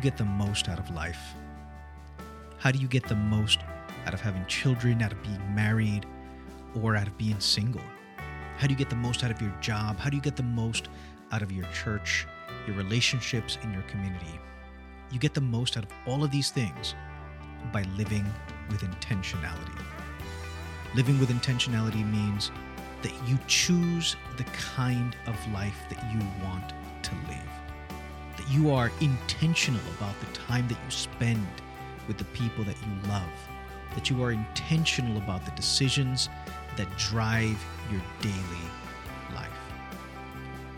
get the most out of life? How do you get the most out of having children, out of being married, or out of being single? How do you get the most out of your job? How do you get the most out of your church, your relationships, in your community? You get the most out of all of these things by living with intentionality. Living with intentionality means that you choose the kind of life that you want to live. You are intentional about the time that you spend with the people that you love. That you are intentional about the decisions that drive your daily life.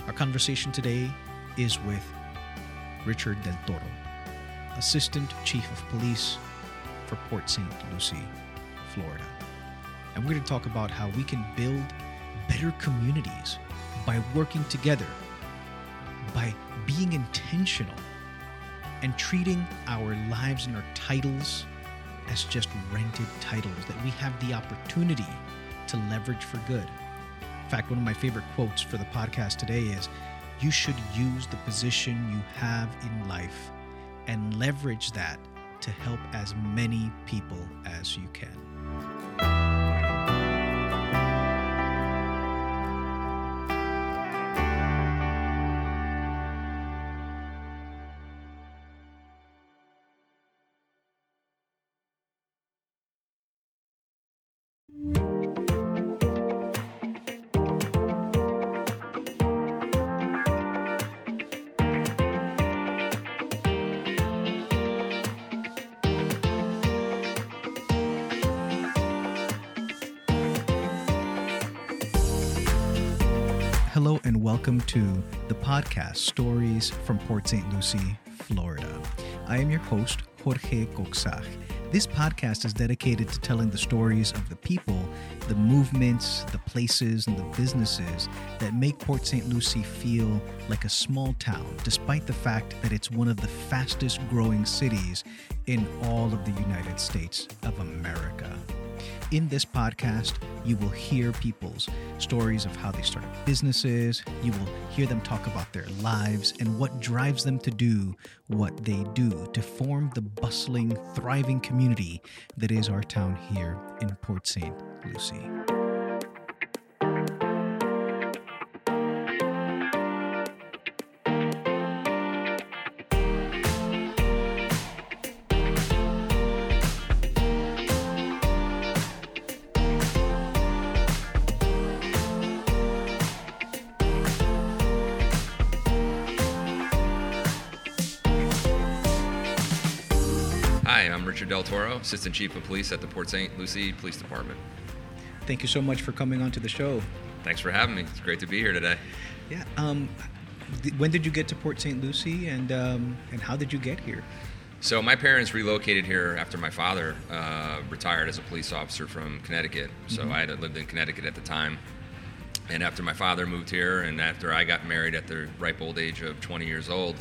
Our conversation today is with Richard Del Toro, Assistant Chief of Police for Port St. Lucie, Florida. And we're going to talk about how we can build better communities by working together, by being intentional, and treating our lives and our titles as just rented titles that we have the opportunity to leverage for good. In fact, one of my favorite quotes for the podcast today is You should use the position you have in life and leverage that to help as many people as you can. Podcast Stories from Port St. Lucie, Florida. I am your host, Jorge Coxach. This podcast is dedicated to telling the stories of the people, the movements, the places, and the businesses that make Port St. Lucie feel like a small town, despite the fact that it's one of the fastest growing cities in all of the United States of America. In this podcast, you will hear people's stories of how they started businesses. You will hear them talk about their lives and what drives them to do what they do to form the bustling, thriving community that is our town here in Port St. Lucie. Richard Del Toro, Assistant Chief of Police at the Port St. Lucie Police Department. Thank you so much for coming onto the show. Thanks for having me. It's great to be here today. Yeah. Um, th- when did you get to Port St. Lucie, and um, and how did you get here? So my parents relocated here after my father uh, retired as a police officer from Connecticut. So I had lived in Connecticut at the time. And after my father moved here, and after I got married at the ripe old age of 20 years old,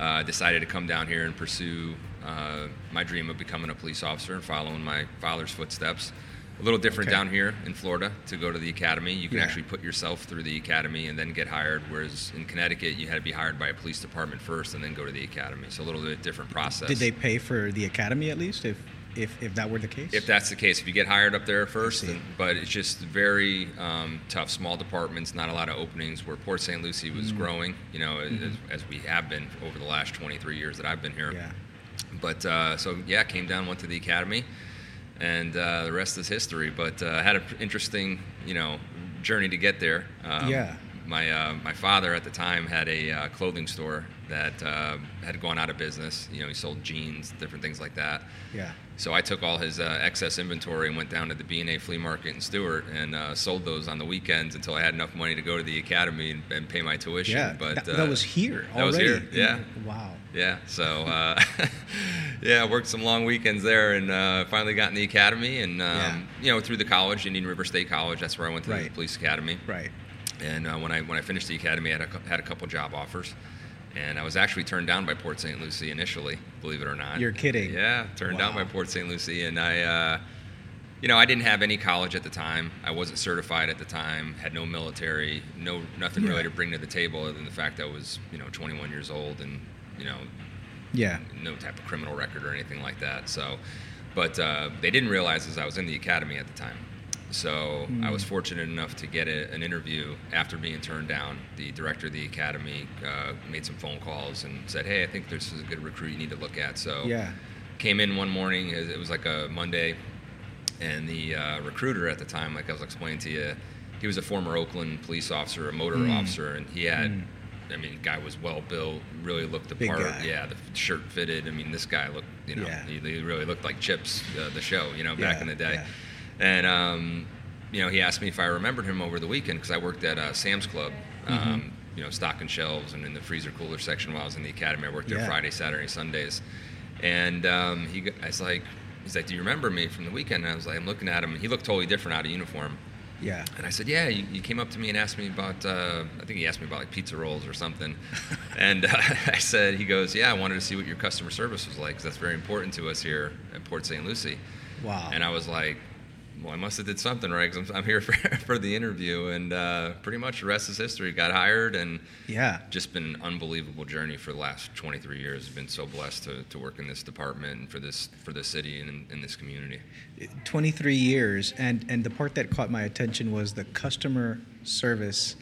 uh, I decided to come down here and pursue uh, my dream of becoming a police officer and following my father's footsteps. A little different Okay. down here in Florida to go to the academy. You can Yeah. actually put yourself through the academy and then get hired, whereas in Connecticut, you had to be hired by a police department first and then go to the academy. So a little bit different process. Did they pay for the academy at least, if if, if that were the case? If that's the case, if you get hired up there first, then, but it's just very um, tough, small departments, not a lot of openings. Where Port St. Lucie was Mm-hmm. growing, you know, as, as we have been over the last 23 years that I've been here. yeah. But uh, so yeah, came down, went to the academy, and uh, the rest is history. But uh, had an interesting, you know, journey to get there. Um, Yeah. My uh, my father at the time had a uh, clothing store that uh, had gone out of business. You know, he sold jeans, different things like that. Yeah. So I took all his uh, excess inventory and went down to the B&A flea market in Stuart and uh, sold those on the weekends until I had enough money to go to the academy and, and pay my tuition. Yeah. but that, uh, that was here that was here, yeah. Wow. yeah. So uh, yeah, I worked some long weekends there and uh, finally got in the academy. And um, Yeah. you know, through the college, Indian River State College, that's where I went to Right. the police academy. Right. And uh, when I when I finished the academy, I had a, had a couple job offers. And I was actually turned down by Port St. Lucie initially, believe it or not. You're kidding. Yeah, turned down by Port St. Lucie, and I, uh, you know, I didn't have any college at the time. I wasn't certified at the time. Had no military, no nothing Yeah. really to bring to the table other than the fact I was, you know, 21 years old and, you know, Yeah. no type of criminal record or anything like that. So, but uh, they didn't realize as I was in the academy at the time. So I was fortunate enough to get a, an interview after being turned down. The director of the academy uh, made some phone calls and said, "Hey, I think this is a good recruit you need to look at." So Yeah. came in one morning. It was like a Monday, and the uh, recruiter at the time, like I was explaining to you, he was a former Oakland police officer, a motor Mm. officer, and he had. I mean, guy was well built, really looked the Big part. guy. Yeah, the shirt fitted. I mean, this guy looked, you know, Yeah. he, he really looked like Chips, uh, the show, you know, back Yeah, in the day. yeah. And um, you know, he asked me if I remembered him over the weekend because I worked at uh, Sam's Club, Mm-hmm. um, you know, stocking shelves and in the freezer cooler section while I was in the academy. I worked there Yeah. Friday, Saturday, Sundays. And um, he, I was like, he's like, "Do you remember me from the weekend?" And I was like, I'm looking at him, and he looked totally different out of uniform. Yeah. And I said, "Yeah, you, you came up to me and asked me about. Uh, I think he asked me about like pizza rolls or something." and uh, I said, "He goes, yeah, I wanted to see what your customer service was like because that's very important to us here at Port St. Lucie." Wow. And I was like, "Well, I must have did something right because I'm, I'm here for, for the interview." And uh, pretty much the rest is history. Got hired and yeah. just been an unbelievable journey for the last 23 years. I've been so blessed to, to work in this department and for this for this city and in, in this community. 23 years and and the part that caught my attention was the customer service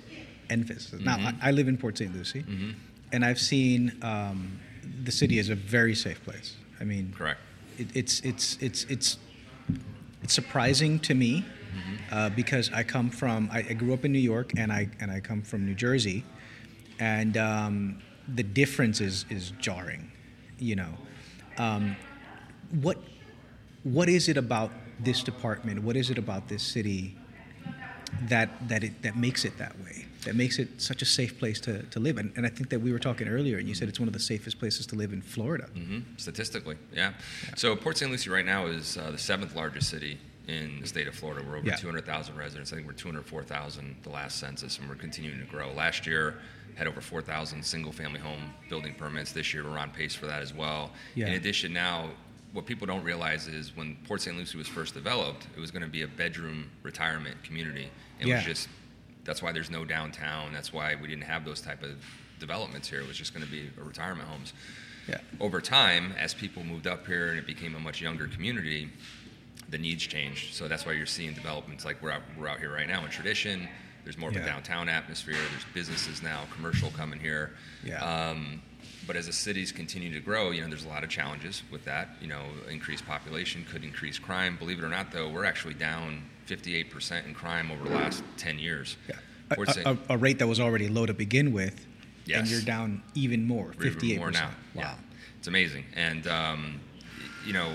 emphasis now Mhm. I, I live in port st lucie Mhm. and i've seen um, the city is a very safe place i mean Correct. it, it's it's it's it's surprising to me Mm-hmm. uh, because I come from I, I grew up in New York and I and I come from New Jersey, and um, the difference is is jarring, you know. Um, what what is it about this department? What is it about this city that that it that makes it that way? That makes it such a safe place to, to live. And, and I think that we were talking earlier, and you said it's one of the safest places to live in Florida. hmm Statistically, yeah. So Port St. Lucie right now is uh, the seventh largest city in the state of Florida. We're over Yeah. 200,000 residents. I think we're 204,000 the last census, and we're continuing to grow. Last year had over 4,000 single-family home building permits. This year we're on pace for that as well. Yeah. In addition, now what people don't realize is when Port St. Lucie was first developed, it was going to be a bedroom retirement community. It Yeah. was just that's why there's no downtown. That's why we didn't have those type of developments here. It was just going to be a retirement homes Yeah. over time, as people moved up here and it became a much younger community, the needs changed. So that's why you're seeing developments like we're out, we're out here right now in tradition. There's more of Yeah. a downtown atmosphere. There's businesses now, commercial coming here. Yeah. Um, but as the cities continue to grow, you know, there's a lot of challenges with that. You know, increased population could increase crime. Believe it or not, though, we're actually down 58% in crime over the last 10 years. Yeah. A, a, a rate that was already low to begin with, and you're down even more, We're even 58%. more now. Wow. Yeah. It's amazing. And, um, you know,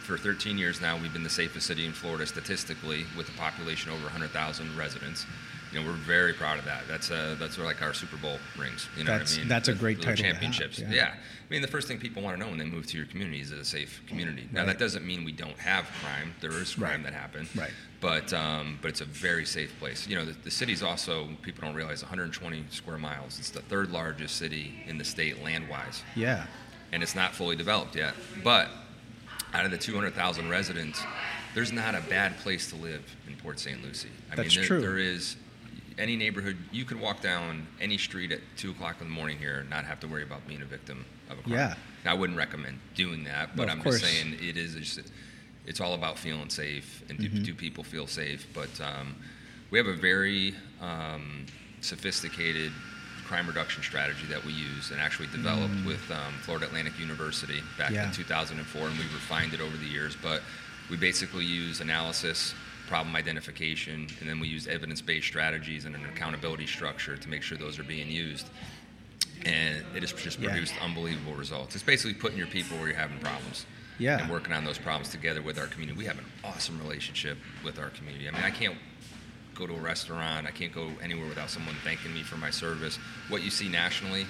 for 13 years now, we've been the safest city in Florida statistically with a population over 100,000 residents. You know, we're very proud of that. That's uh, that's like our Super Bowl rings. You know That's- what I mean? that's a great the title to have, Championships. yeah. yeah. I mean, the first thing people want to know when they move to your community is it a safe community. Now, Right. that doesn't mean we don't have crime. There is crime Right. that happens. Right. But um, but it's a very safe place. You know, the, the city's also people don't realize 120 square miles. It's the third largest city in the state land-wise Yeah. and it's not fully developed yet. But out of the 200,000 residents, there's not a bad place to live in Port St. Lucie. I That's mean, there, true. there is any neighborhood you could walk down any street at two o'clock in the morning here and not have to worry about being a victim of a crime. Yeah. Now, I wouldn't recommend doing that, but I'm course. just saying it is. It's, it's all about feeling safe and do, Mm-hmm. do people feel safe. But um, we have a very um, sophisticated crime reduction strategy that we use and actually developed with um, Florida Atlantic University back Mm. Yeah. in 2004, and we refined it over the years. But we basically use analysis, problem identification, and then we use evidence-based strategies and an accountability structure to make sure those are being used. And it has just Yeah. produced unbelievable results. It's basically putting your people where you're having problems Yeah. and working on those problems together with our community. We have an awesome relationship with our community. I mean, I can't go to a restaurant, I can't go anywhere without someone thanking me for my service. What you see nationally,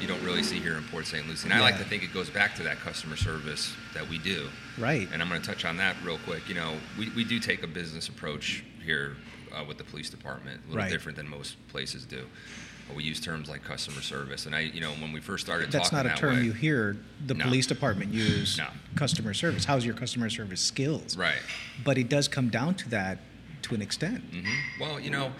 you don't really see here in Port St. Lucie. And I like to think it goes back to that customer service that we do. Right. And I'm going to touch on that real quick. You know, we, we do take a business approach here uh, with the police department, a little Right. different than most places do. We use terms like customer service, and I, you know, when we first started That's talking not a that term way, you hear the No. police department use. No. Customer service. How's your customer service skills? right? But it does come down to that to an extent. hmm Well, you know,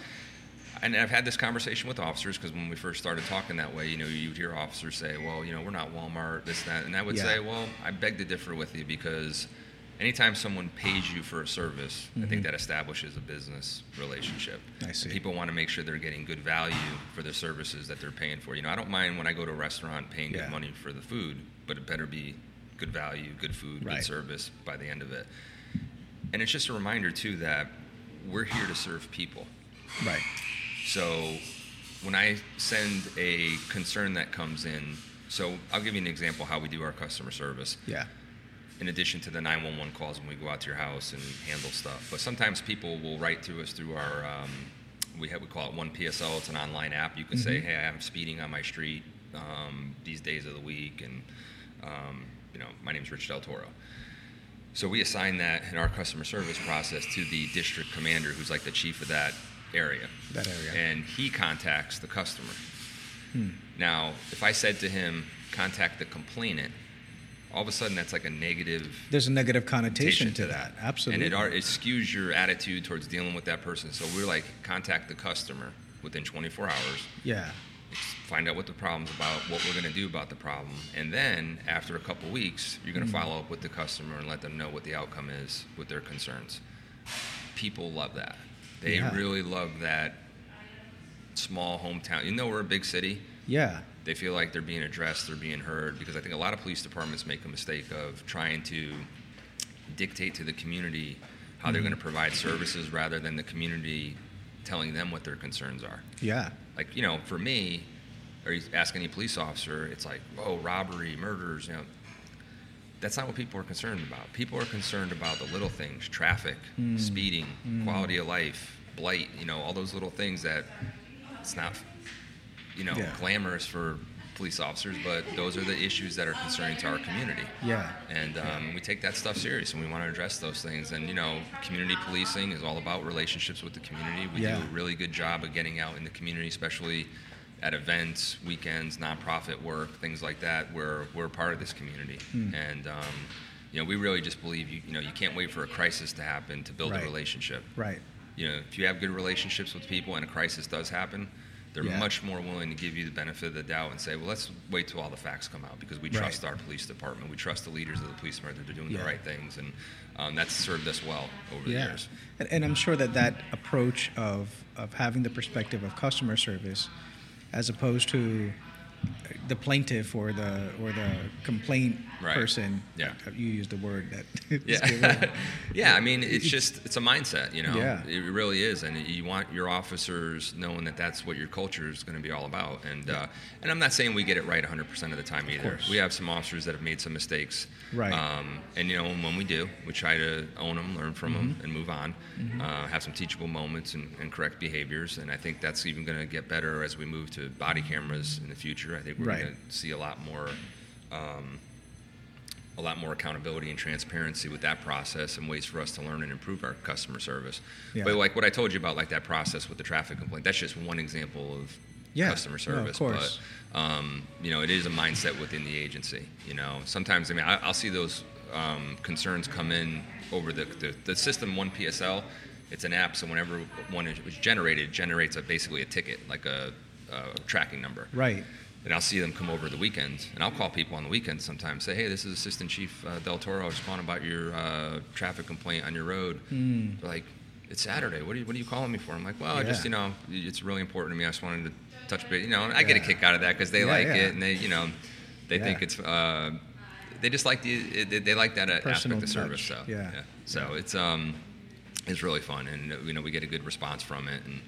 and I've had this conversation with officers because when we first started talking that way, you know, you'd hear officers say, "Well, you know, we're not Walmart, this, that," and I would Yeah. say, "Well, I beg to differ with you because anytime someone pays you for a service, I think that establishes a business relationship. Mm-hmm. I see. People want to make sure they're getting good value for the services that they're paying for. You know, I don't mind when I go to a restaurant paying Yeah. good money for the food, but it better be good value, good food, Right. good service by the end of it. And it's just a reminder too that we're here to serve people. Right. So when I send a concern that comes in, so I'll give you an example how we do our customer service. Yeah. In addition to the 911 calls when we go out to your house and handle stuff, but sometimes people will write to us through our um, we have we call it One PSL. It's an online app. You can say, "Hey, I'm speeding on my street um, these days of the week," and um, you know, my name's Rich Del Toro. So we assign that in our customer service process to the district commander, who's like the chief of that area. That area. And he contacts the customer. Hmm. Now, if I said to him, contact the complainant, all of a sudden that's like a negative There's a negative connotation connotation to that. Absolutely. And it, are, it skews your attitude towards dealing with that person. So we're like, contact the customer within 24 hours yeah. Find out what the problem's about, what we're going to do about the problem, and then after a couple weeks, you're going to Mm-hmm. follow up with the customer and let them know what the outcome is with their concerns. People love that. They Yeah. really love that small hometown. You know, we're a big city. Yeah. They feel like they're being addressed, they're being heard, because I think a lot of police departments make a mistake of trying to dictate to the community how they're Mm-hmm. going to provide services rather than the community telling them what their concerns are Yeah. like you know for me or you ask any police officer it's like oh robbery murders you know that's not what people are concerned about people are concerned about the little things traffic Mm. speeding quality of life blight you know all those little things that it's not you know Yeah. glamorous for police officers but those are the issues that are concerning to our community Yeah. and um, we take that stuff serious and we want to address those things and you know community policing is all about relationships with the community we Yeah. do a really good job of getting out in the community especially at events weekends nonprofit work things like that where we're part of this community Hmm. and um, you know we really just believe you, you know you can't wait for a crisis to happen to build Right. a relationship Right. you know if you have good relationships with people and a crisis does happen they're Yeah. much more willing to give you the benefit of the doubt and say, well, let's wait till all the facts come out because we Right. trust our police department. We trust the leaders of the police department they're doing Yeah. the right things. And um, that's served us well over the yeah. years. And, and I'm sure that that approach of, of having the perspective of customer service as opposed to the plaintiff or the or the complaint Right. person. Yeah. You used the word that. Yeah, yeah. I mean, it's just it's a mindset, you know. Yeah. It really is, and you want your officers knowing that that's what your culture is going to be all about. And uh, and I'm not saying we get it right 100 percent of the time either. We have some officers that have made some mistakes. Right. Um, and you know, when we do, we try to own them, learn from them, Mm-hmm. and move on. Uh, have some teachable moments and, and correct behaviors. And I think that's even going to get better as we move to body cameras in the future. I think we're Right. going to see a lot more. Um, a lot more accountability and transparency with that process and ways for us to learn and improve our customer service. Yeah. But like what I told you about, like that process with the traffic complaint, that's just one example of Yeah. customer No, of service. course. But um, you know, it is a mindset within the agency. You know, sometimes I mean, I, I'll see those um, concerns come in over the, the the system one PSL. It's an app, so whenever one is is generated, it generates a, basically a ticket, like a, a tracking number. Right. And I'll see them come over the weekends, and I'll call people on the weekends sometimes. Say, hey, this is Assistant Chief uh, Del Toro. I was calling about your uh, traffic complaint on your road. They're like, it's Saturday. What are you What are you calling me for? I'm like, well, I just you know, it's really important to me. I just wanted to touch base. You know, and I get a kick out of that because they Yeah, like yeah. it, and they you know, they Yeah. think it's. Uh, they just like the they, they like that uh, Personal aspect of service. touch. So Yeah. So it's um, it's really fun, and uh, you know, we get a good response from it, and.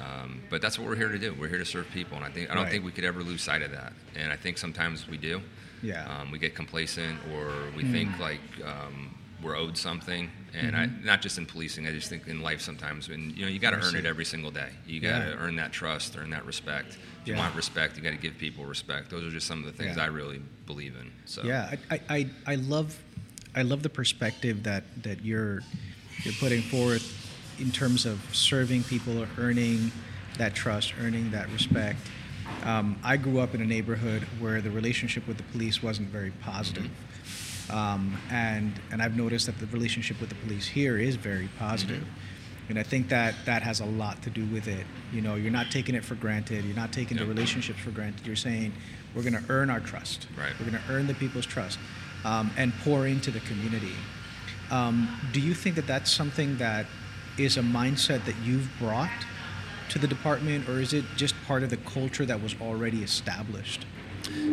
Um, but that's what we're here to do. We're here to serve people, and I think I don't Right. think we could ever lose sight of that. And I think sometimes we do. Yeah. Um, we get complacent, or we Mm. think like um, we're owed something. And I, not just in policing, I just think in life sometimes. And you know, you got to Mm-hmm. Earn it every single day. You got to Yeah. earn that trust, earn that respect. If you want respect, you got to give people respect. Those are just some of the things Yeah. I really believe in. So Yeah, I, I, I, I love I love the perspective that, that you're you're putting forth in terms of serving people, or earning that trust, earning that respect. Um, I grew up in a neighborhood where the relationship with the police wasn't very positive. Um, and and I've noticed that the relationship with the police here is very positive. And I think that that has a lot to do with it. You know, you're not taking it for granted. You're not taking the relationships for granted. You're saying, we're going to earn our trust. Right. We're going to earn the people's trust um, and pour into the community. Um, do you think that that's something that is a mindset that you've brought to the department, or is it just part of the culture that was already established?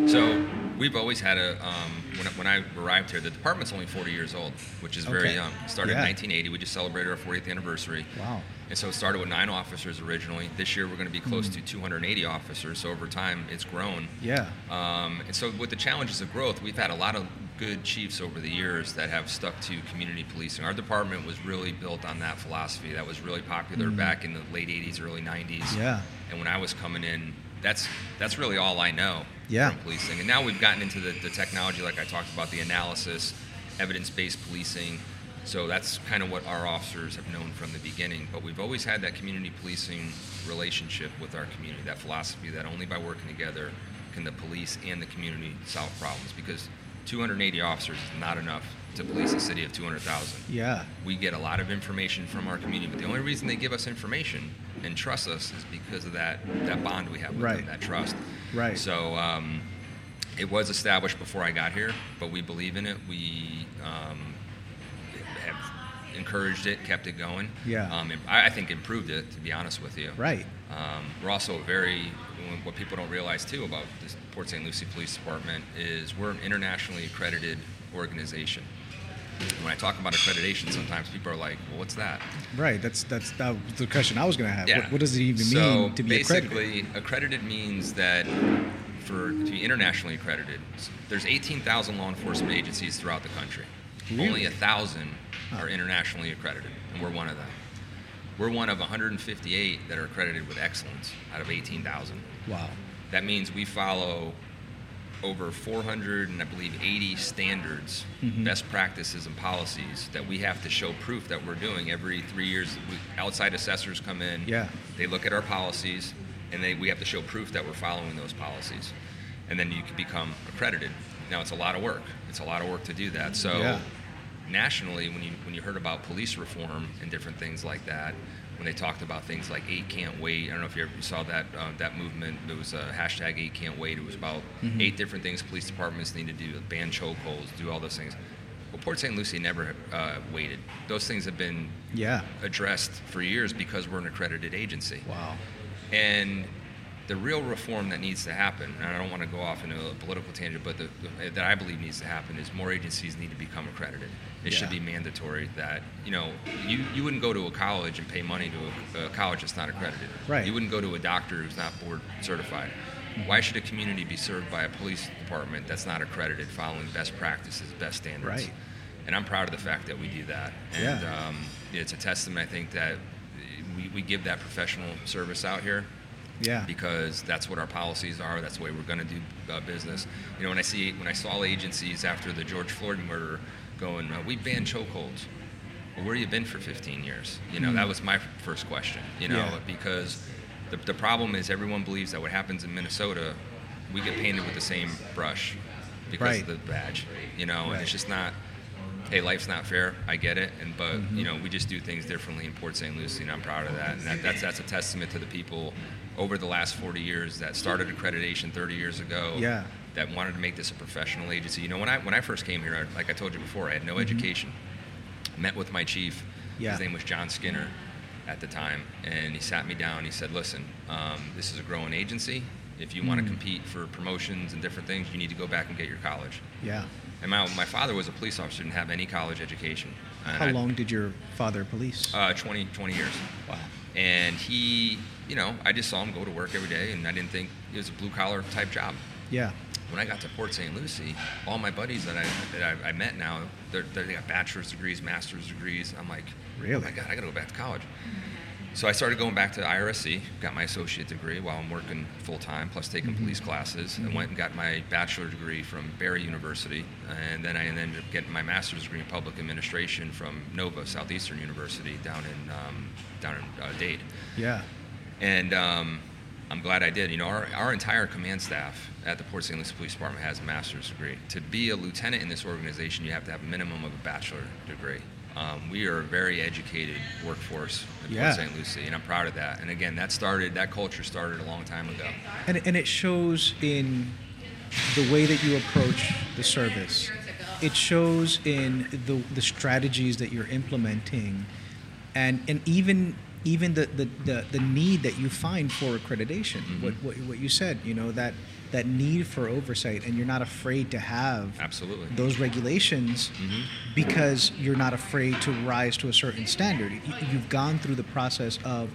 So we've always had a. Um, when, when I arrived here, the department's only 40 years old, which is very Okay. young. It started Yeah. in 1980. We just celebrated our 40th anniversary. Wow. And so it started with nine officers originally. This year we're going to be close Mhm. to 280 officers. So over time it's grown. Yeah. Um, and so with the challenges of growth, we've had a lot of good chiefs over the years that have stuck to community policing. Our department was really built on that philosophy. That was really popular Mhm. back in the late 80s, early 90s. Yeah. And when I was coming in, that's that's really all I know Yeah. from policing. And now we've gotten into the, the technology, like I talked about, the analysis, evidence-based policing. So that's kind of what our officers have known from the beginning. But we've always had that community policing relationship with our community, that philosophy that only by working together can the police and the community solve problems. Because 280 officers is not enough to police a city of 200,000 Yeah. we get a lot of information from our community, but the only reason they give us information and trust us is because of that that bond we have with Right. them, that trust. Right. So um, it was established before I got here, but we believe in it. We um, have encouraged it, kept it going. Yeah. Um, I I think improved it, to be honest with you. Right. Um, we're also very, what people don't realize too about the Port St. Lucie Police Department is we're an internationally accredited organization. When I talk about accreditation, sometimes people are like, well, what's that? Right. That's that's that the question I was going to have. Yeah. What, what does it even so mean to be accredited? So basically, accredited means that for to be internationally accredited, there's 18,000 law enforcement agencies throughout the country. Really? Only a thousand Huh. are internationally accredited, and we're one of them. We're one of 158 that are accredited with excellence out of 18,000. Wow. That means we follow over 400 and I believe 80 standards, Mhm. best practices, and policies that we have to show proof that we're doing every three years. We, outside assessors come in, Yeah. they look at our policies, and they, we have to show proof that we're following those policies, and then you can become accredited. Now it's a lot of work. It's a lot of work to do that. So Yeah. nationally, when you when you heard about police reform and different things like that, when they talked about things like eight can't wait, I don't know if you ever saw that uh, that movement. There was a hashtag eight can't wait. It was about Mhm. eight different things police departments need to do: ban chokeholds, do all those things. Well, Port St. Lucie never uh, waited. Those things have been Yeah. addressed for years because we're an accredited agency. Wow. And the real reform that needs to happen, and I don't want to go off into a political tangent, but the, the, that I believe needs to happen is more agencies need to become accredited. It should be mandatory that, you know, you, you wouldn't go to a college and pay money to a, a college that's not accredited. Right. You wouldn't go to a doctor who's not board certified. Why should a community be served by a police department that's not accredited, following best practices, best standards? Right. And I'm proud of the fact that we do that. And Yeah. um, it's a testament, I think, that we, we give that professional service out here Yeah. because that's what our policies are. That's the way we're going to do uh, business. You know, when I see when I saw agencies after the George Floyd murder going, uh, we banned chokeholds. Well, where you been for 15 years? You know, Mhm. that was my first question. You know, Yeah. because the, the problem is everyone believes that what happens in Minnesota, we get painted with the same brush because Right. of the badge. You know, and it's just not. Hey, life's not fair. I get it, and but Mhm. you know we just do things differently in Port St. Lucie, and I'm proud of that. And that, that's that's a testament to the people over the last 40 years that started accreditation 30 years ago. Yeah. That wanted to make this a professional agency. You know, when I when I first came here, I- like I told you before, I had no Mhm. education. Met with my chief. Yeah. His name was John Skinner at the time, and he sat me down. He said, "Listen, um, this is a growing agency. If you want to Mm. compete for promotions and different things, you need to go back and get your college." Yeah. And my, my father was a police officer, didn't have any college education. And How I- long did your father police? Uh, 20, 20 years. wow. And he, you know, I just saw him go to work every day, and I didn't think it was a blue collar type job. Yeah. When I got to Port St. Lucie, all my buddies that I that I, I met now, they're, they're, they got bachelor's degrees, master's degrees. I'm like, oh Really? my god, I got to go back to college. So I started going back to IRSC, got my associate degree while I'm working full time, plus taking Mhm. police classes, and Mhm. went and got my bachelor degree from Barry University, and then I ended up getting my master's degree in public administration from Nova Southeastern University down in um, down in uh, Dade. Yeah. And um, I'm glad I did. You know, our, our entire command staff at the Port St. Lucie Police Department has a master's degree. To be a lieutenant in this organization, you have to have a minimum of a bachelor degree. Um, we are a very educated workforce in Yeah. Port St. Lucie, and I'm proud of that. And again, that started that culture started a long time ago. And, and it shows in the way that you approach the service. It shows in the, the strategies that you're implementing and, and even even the, the, the, the need that you find for accreditation. What, what, what you said, you know, that, that need for oversight and you're not afraid to have Absolutely. those regulations because you're not afraid to rise to a certain standard. You- You've gone through the process of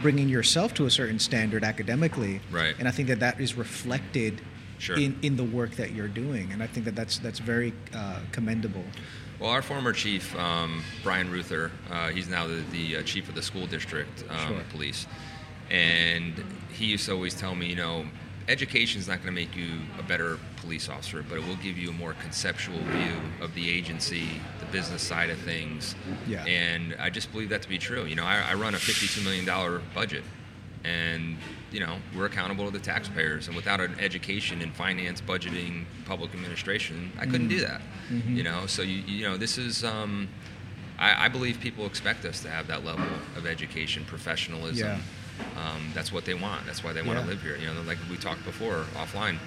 bringing yourself to a certain standard academically, Right. And I think that that is reflected Sure. in, in the work that you're doing, and I think that that's that's very uh, commendable. Well, our former chief, um, Brian Reuther, uh, he's now the, the uh, chief of the school district um, Sure. police, and he used to always tell me, you know, education is not going to make you a better police officer, but it will give you a more conceptual view of the agency, the business side of things. Yeah. And I just believe that to be true. You know, I, I run a $52 million budget, and you know we're accountable to the taxpayers. And without an education in finance, budgeting, public administration, I couldn't do that. You know, so you you know this is. Um, I, I believe people expect us to have that level of education, professionalism. Yeah. Um, that's what they want. That's why they want Yeah. to live here. You know, like we talked before offline.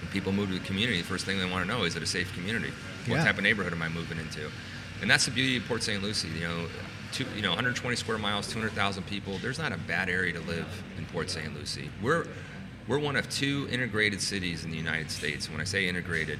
When people move to the community, the first thing they want to know is it a safe community? What Yeah. type of neighborhood am I moving into? And that's the beauty of Port St. Lucie. You know, two, you know, 120 square miles, 200,000 people. There's not a bad area to live in Port St. Lucie. We're we're one of two integrated cities in the United States. When I say integrated,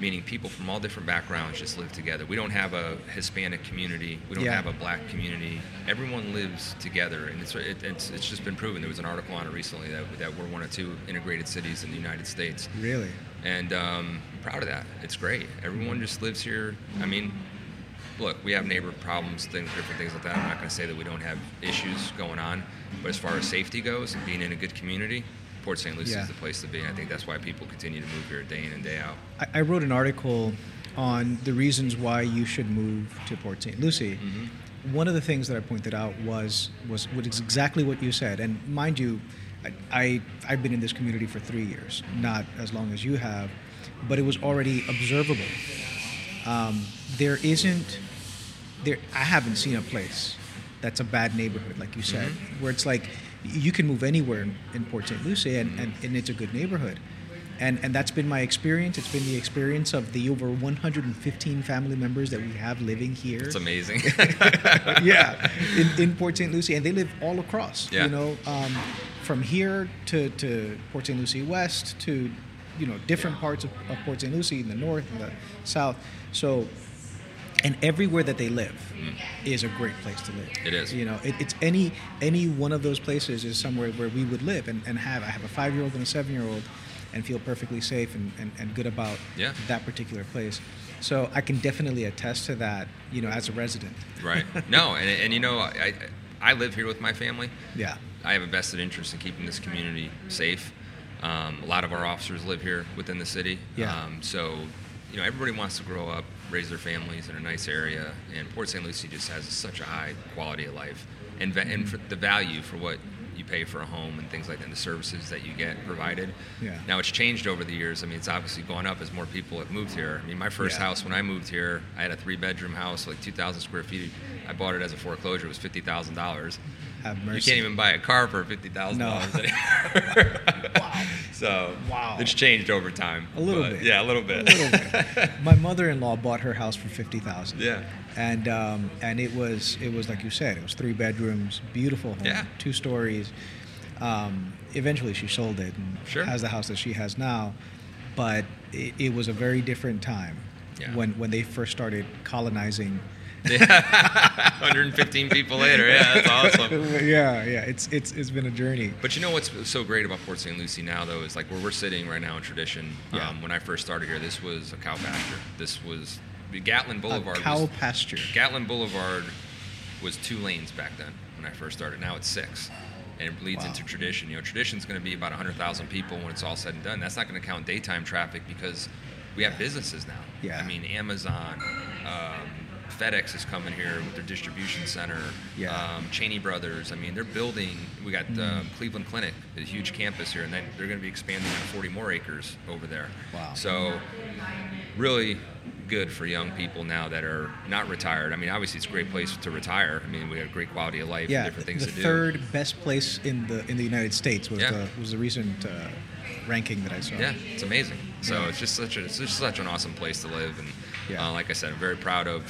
meaning people from all different backgrounds just live together. We don't have a Hispanic community. We don't Yeah. have a black community. Everyone lives together, and it's, it, it's it's just been proven. There was an article on it recently that, that we're one of two integrated cities in the United States Really, and um, I'm proud of that. It's great. Everyone just lives here. I mean, look, we have neighbor problems, things, different things like that. I'm not going to say that we don't have issues going on, but as far as safety goes and being in a good community, Port St. Lucie Yeah. is the place to be. And I think that's why people continue to move here day in and day out. I, I wrote an article on the reasons why you should move to Port St. Lucie. Mm-hmm. One of the things that I pointed out was was was exactly what you said. And mind you, I, I I've been in this community for three years, not as long as you have, but it was already observable. Um, there isn't there. I haven't seen a place that's a bad neighborhood, like you said, where it's like you can move anywhere in, in Port St. Lucie and, and, and it's a good neighborhood. And, and that's been my experience. It's been the experience of the over 115 family members that we have living here. It's amazing. yeah, in, in Port St. Lucie, and they live all across. Yeah. You know, um, from here to, to Port St. Lucie West to, you know, different parts of, of Port St. Lucie in the north and the south. So, and everywhere that they live is a great place to live. Mm. It is. You know, it, it's any any one of those places is somewhere where we would live and, and have. I have a five year old and a seven year old, and feel perfectly safe and, and, and good about Yeah. that particular place. So I can definitely attest to that. You know, as a resident. right. No, and, and you know, I, I live here with my family. Yeah. I have a vested interest in keeping this community safe. Um, a lot of our officers live here within the city. Yeah. Um, so, you know, everybody wants to grow up, raise their families in a nice area, and Port St. Lucie just has such a high quality of life, and and for the value for what you pay for a home and things like that, and the services that you get provided. Yeah. Now it's changed over the years. I mean, it's obviously gone up as more people have moved here. I mean, my first Yeah. house when I moved here, I had a three-bedroom house, like 2,000 square feet. I bought it as a foreclosure. It was fifty thousand dollars. Have mercy. You can't even buy a car for fifty thousand No. dollars. Wow. So Wow. it's changed over time. A little bit. Yeah, a little A bit. little bit. My mother-in-law bought her house for fifty thousand. yeah. And um, and it was it was like you said, it was three bedrooms, beautiful home, Yeah. two stories. Um, eventually, she sold it and Sure. has the house that she has now. But it, it was a very different time Yeah. when when they first started colonizing. 115 people later. Yeah, that's awesome. yeah, yeah, it's it's it's been a journey. But you know what's so great about Port St. Lucie now, though, is like where we're sitting right now in tradition. Yeah. Um, when I first started here, this was a cow pasture. This was Gatlin Boulevard. a cow was, pasture. Gatlin Boulevard was two lanes back then when I first started. Now it's six. And it leads Wow. into tradition. You know, tradition's going to be about 100,000 people when it's all said and done. That's not going to count daytime traffic because we have businesses now. Yeah. I mean, Amazon, um, FedEx is coming here with their distribution center. Yeah. Um, Cheney Brothers. I mean, they're building. We got uh, Cleveland Clinic, a huge campus here, and then they're going to be expanding on 40 more acres over there. Wow. So, really good for young people now that are not retired. I mean, obviously it's a great place to retire. I mean, we have great quality of life, Yeah, and different things the to do. third best place in the in the United States was Yeah. the was the recent uh, ranking that I saw. Yeah, it's amazing. So Yeah. it's just such a it's just such an awesome place to live, and Yeah. uh, like I said, I'm very proud of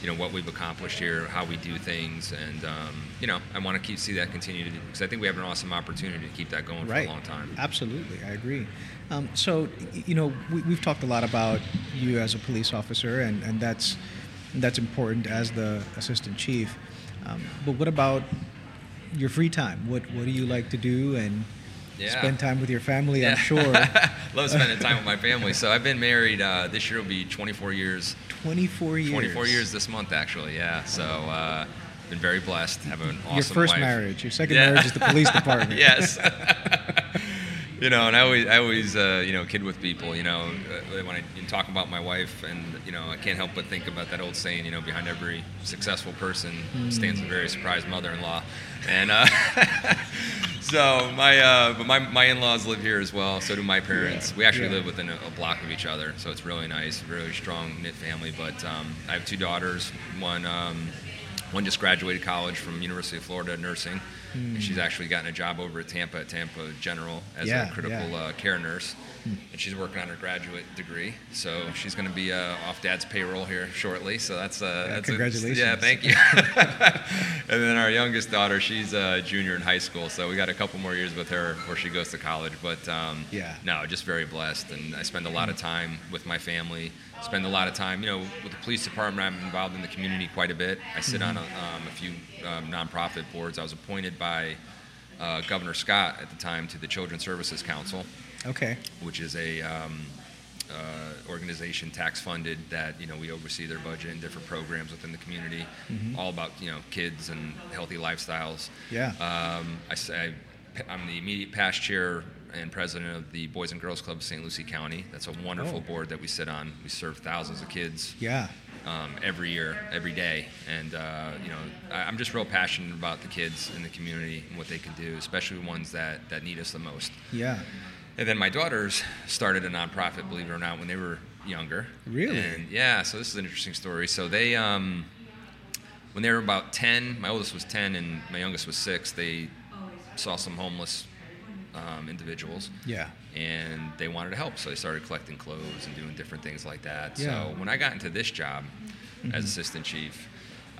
you know what we've accomplished here, how we do things, and um, you know I want to keep see that continue to because I think we have an awesome opportunity to keep that going right. for a long time. Absolutely, I agree. Um, so, you know, we, we've talked a lot about you as a police officer, and, and that's that's important as the assistant chief. Um, but what about your free time? What what do you like to do and Yeah. spend time with your family? Yeah. I'm sure. Love spending time with my family. So I've been married. Uh, this year will be 24 years. 24 years. 24 years this month, actually. Yeah. So uh, been very blessed. Have an awesome Your first wife. marriage. Your second Yeah. marriage is the police department. yes. you know, and I always, I always, uh, you know, kid with people. You know, uh, when I talk about my wife, and you know, I can't help but think about that old saying. You know, behind every successful person stands a very surprised mother-in-law, and uh, so my, uh, but my, my in-laws live here as well. So do my parents. Yeah. We actually Yeah. live within a, a block of each other, so it's really nice, really strong knit family. But um, I have two daughters. One. Um, one just graduated college from University of Florida nursing, and she's actually gotten a job over at Tampa at Tampa General as Yeah, a critical yeah. uh, care nurse, and she's working on her graduate degree. So she's going to be uh, off Dad's payroll here shortly. So that's uh, that's a- congratulations. yeah, thank you. and then our youngest daughter, she's a junior in high school, so we got a couple more years with her before she goes to college. But um, Yeah. no, just very blessed, and I spend a lot of time with my family. Spend a lot of time, you know, with the police department. I'm involved in the community quite a bit. I sit on a, um, a few um, nonprofit boards. I was appointed by uh, Governor Scott at the time to the Children's Services Council, Okay. which is a um, uh, organization tax funded that you know we oversee their budget and different programs within the community, all about you know kids and healthy lifestyles. Yeah. Um, I say I'm the immediate past chair and president of the Boys and Girls Club of St. Lucie County. That's a wonderful Oh. board that we sit on. We serve thousands of kids Yeah. um, every year, every day, and uh, you know I, I'm just real passionate about the kids in the community and what they can do, especially ones that that need us the most. Yeah. And then my daughters started a nonprofit, believe it or not, when they were younger. Really? And yeah, so this is an interesting story. So they, um, when they were about 10, my oldest was 10 and my youngest was six, they saw some homeless um, individuals Yeah. and they wanted to help. So they started collecting clothes and doing different things like that. Yeah. So when I got into this job as assistant chief,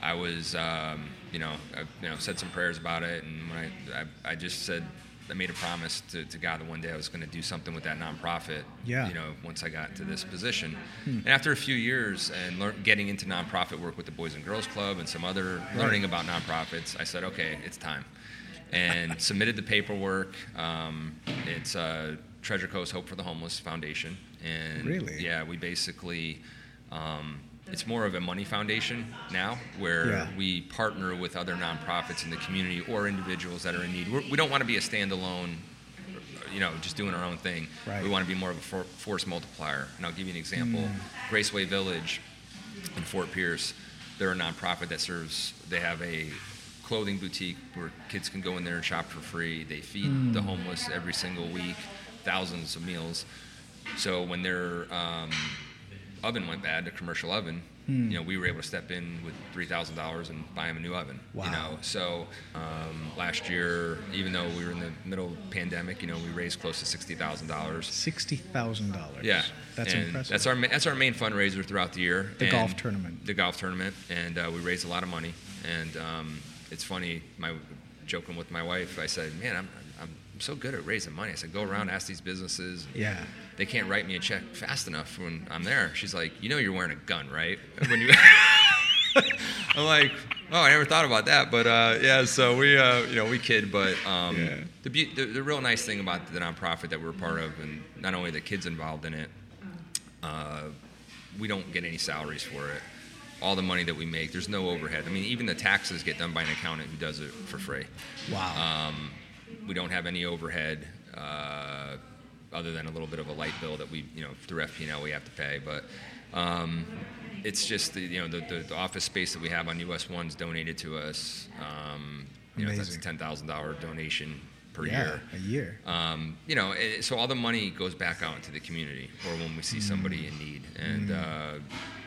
I was, um, you know, I, you know, said some prayers about it, and when I, I, I just said, I made a promise to, to God that one day I was going to do something with that nonprofit. Yeah. You know, once I got into this position, and after a few years and lear- getting into nonprofit work with the Boys and Girls Club and some other learning about nonprofits, I said, okay, it's time and submitted the paperwork. Um, it's uh, Treasure Coast Hope for the Homeless Foundation, and Really? yeah, we basically. Um, it's more of a money foundation now, where Yeah. we partner with other nonprofits in the community or individuals that are in need. We're, we don't want to be a standalone, you know, just doing our own thing. Right. We want to be more of a for, force multiplier. And I'll give you an example. Graceway Village in Fort Pierce, they're a nonprofit that serves. They have a clothing boutique where kids can go in there and shop for free. They feed the homeless every single week, thousands of meals. So when their um, oven went bad, the commercial oven, you know, we were able to step in with three thousand dollars and buy him a new oven. Wow. You know, so um, last year, even though we were in the middle of the pandemic, you know, we raised close to sixty thousand dollars. Sixty thousand dollars. Yeah, That's and impressive. That's our that's our main fundraiser throughout the year. The golf tournament. The golf tournament, and uh, we raised a lot of money. And um, it's funny, my joking with my wife, I said, "Man, I'm, I'm so good at raising money." I said, "Go around, ask these businesses. Yeah. They can't write me a check fast enough when I'm there." She's like, "You know, you're wearing a gun, right?" When you I'm like, oh, I never thought about that, but uh, yeah. So we, uh, you know, we kid, but um, Yeah. the, beau- the the real nice thing about the nonprofit that we're part of, and not only the kids involved in it, uh, we don't get any salaries for it. All the money that we make, there's no overhead. I mean, even the taxes get done by an accountant who does it for free. Wow. Um, we don't have any overhead. Uh, other than a little bit of a light bill that we, you know, through FP&L we have to pay. But um, it's just the, you know the, the, the, office space that we have on US One's donated to us. Um, you know, that's a ten thousand dollar donation per yeah, year. A year. Um, you know, it, so all the money goes back out into the community, or when we see mm. somebody in need. And mm. uh,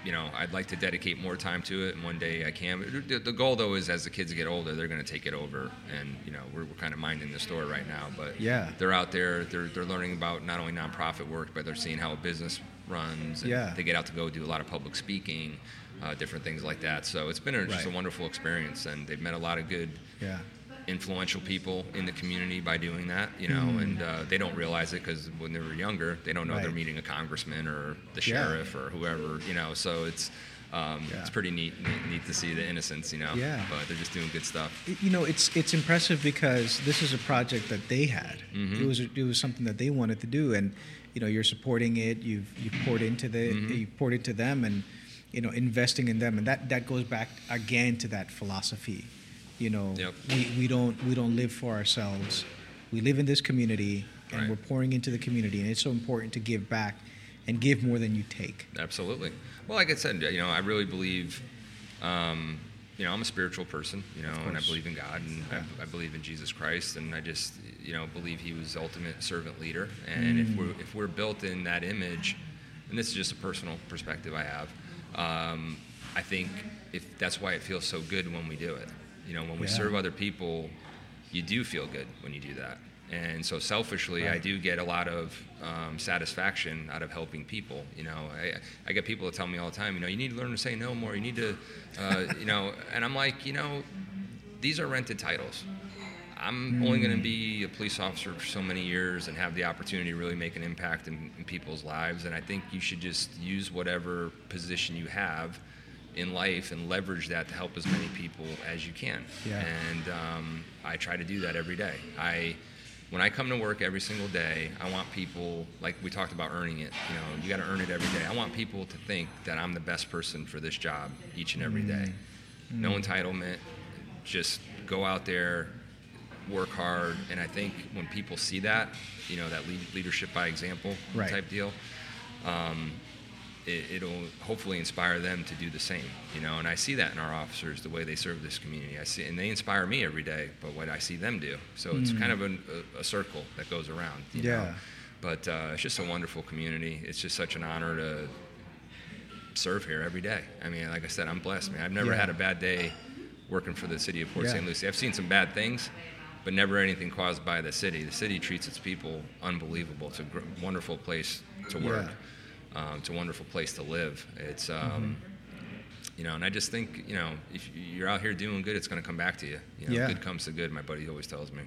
you know, I'd like to dedicate more time to it, and one day I can. The, the goal, though, is as the kids get older, they're going to take it over, and you know, we're, we're kind of minding the store right now. But yeah, they're out there, they're they're learning about not only nonprofit work, but they're seeing how a business runs. yeah, they get out to go do a lot of public speaking, uh, different things like that. So it's been a, just a wonderful experience, and they've met a lot of good. Yeah influential people in the community by doing that, you know, mm. and uh, they don't realize it because when they were younger, they don't know right. they're meeting a congressman or the sheriff yeah. or whoever, you know. So it's um, yeah. it's pretty neat, neat, neat to see the innocence, you know. Yeah. But they're just doing good stuff. You know, it's it's impressive because this is a project that they had. Mm-hmm. It was it was something that they wanted to do, and you know, you're supporting it. You've you poured into the mm-hmm. you poured into them, and you know, investing in them, and that that goes back again to that philosophy you know, yep. we, we don't we don't live for ourselves. We live in this community, and right. we're pouring into the community, and it's so important to give back and give more than you take. Absolutely. Well, like I said, you know, I really believe. Um, you know, I'm a spiritual person, you know, and I believe in God and yeah. I, I, believe in Jesus Christ, and I just, you know, believe He was ultimate servant leader. And mm. if we're if we're built in that image, and this is just a personal perspective I have, um, I think if that's why it feels so good when we do it. You know, when we yeah. serve other people, you do feel good when you do that. And so selfishly, right. I do get a lot of um, satisfaction out of helping people. You know, I, I get people that tell me all the time, you know, you need to learn to say no more. You need to, uh, you know, and I'm like, you know, these are rented titles. I'm mm. only going to be a police officer for so many years and have the opportunity to really make an impact in, in people's lives. And I think you should just use whatever position you have in life and leverage that to help as many people as you can. Yeah. And um, I try to do that every day. I when I come to work every single day, I want people like we talked about earning it. You know, you got to earn it every day. I want people to think that I'm the best person for this job each and every day. Mm. No entitlement. Just go out there, work hard, and I think when people see that, you know, that leadership by example right. type deal. Um, it, will hopefully inspire them to do the same. You know, and I see that in our officers, the way they serve this community. I see, and they inspire me every day. But what I see them do, so it's mm. kind of a, a, circle that goes around. yeah. Know? But uh, it's just a wonderful community. It's just such an honor to serve here every day. I mean, like I said, I'm blessed, man. I've never yeah. had a bad day working for the city of Port yeah. St. Lucie. I've seen some bad things, but never anything caused by the city. The city treats its people unbelievable. It's a gr- wonderful place to work. Yeah. Um, it's a wonderful place to live. It's um, mm-hmm. you know, and I just think you know, if you're out here doing good, it's going to come back to you. You know, yeah. good comes to good. My buddy always tells me.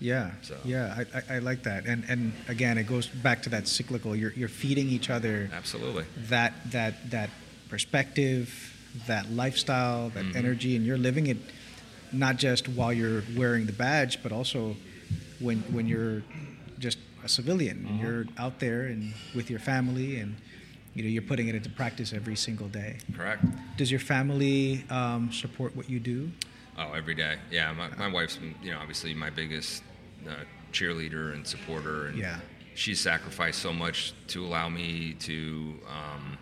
Yeah, so. yeah, I, I, like that, and and again, it goes back to that cyclical. You're you're feeding each other. Absolutely. That that that perspective, that lifestyle, that mm-hmm. energy, and you're living it, not just while you're wearing the badge, but also when when you're just a civilian and uh-huh. you're out there and with your family and you know you're putting it into practice every single day. Correct. Does your family um, support what you do? Oh, every day. Yeah, my, my wife's you know obviously my biggest uh, cheerleader and supporter, and yeah. she's sacrificed so much to allow me to. Um,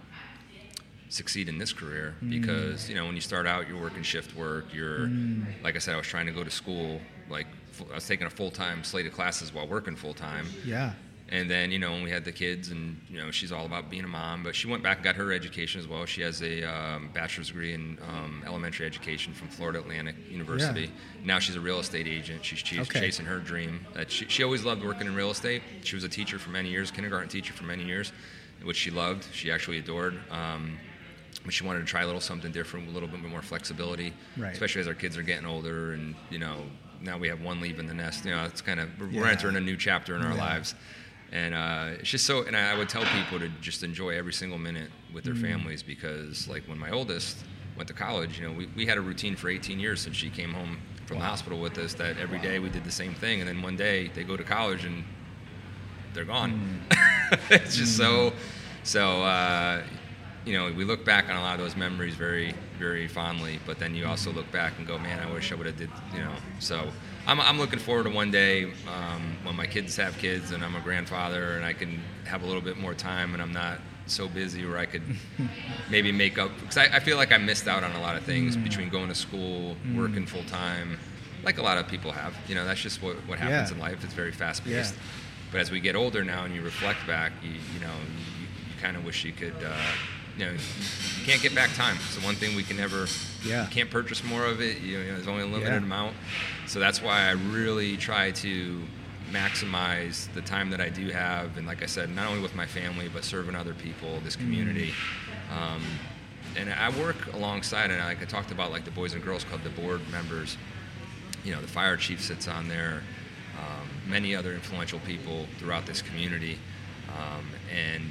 succeed in this career mm. because you know when you start out you're working shift work you're mm. like i said i was trying to go to school like I was taking a full time slate of classes while working full time. Yeah. And then you know when we had the kids, and you know she's all about being a mom, but she went back and got her education as well. She has a um, bachelor's degree in um, elementary education from Florida Atlantic University. Yeah. Now she's a real estate agent. She's okay. chasing her dream. That she, she always loved working in real estate. She was a teacher for many years, kindergarten teacher for many years, which she loved. She actually adored. Um, but she wanted to try a little something different, a little bit more flexibility, right. especially as our kids are getting older and you know now we have one leaving the nest. You know, it's kind of we're, yeah. entering a new chapter in our yeah. lives, and uh, it's just so. And I would tell people to just enjoy every single minute with their mm. families because, like, when my oldest went to college, you know, we, we had a routine for 18 years since she came home from wow. the hospital with us. That every wow. day we did the same thing, and then one day they go to college and they're gone. Mm. it's just mm. so. So uh, you know, we look back on a lot of those memories very, very fondly. But then you also look back and go, man, I wish I would have did, you know. So I'm, I'm looking forward to one day um, when my kids have kids and I'm a grandfather and I can have a little bit more time and I'm not so busy where I could maybe make up because I, I, feel like I missed out on a lot of things mm. between going to school, mm. working full time, like a lot of people have. You know, that's just what, what happens yeah. in life. It's very fast paced. Yeah. But as we get older now and you reflect back, you, you know, you, you kind of wish you could. Uh, you know, you can't get back time. It's the one thing we can never. Yeah. You can't purchase more of it. You know, there's only a limited yeah. amount. So that's why I really try to maximize the time that I do have, and like I said, not only with my family but serving other people, this community. Mm. Um, and I work alongside, and like I talked about, like the Boys and Girls Club, the board members. You know, the fire chief sits on there. Um, many other influential people throughout this community, um, and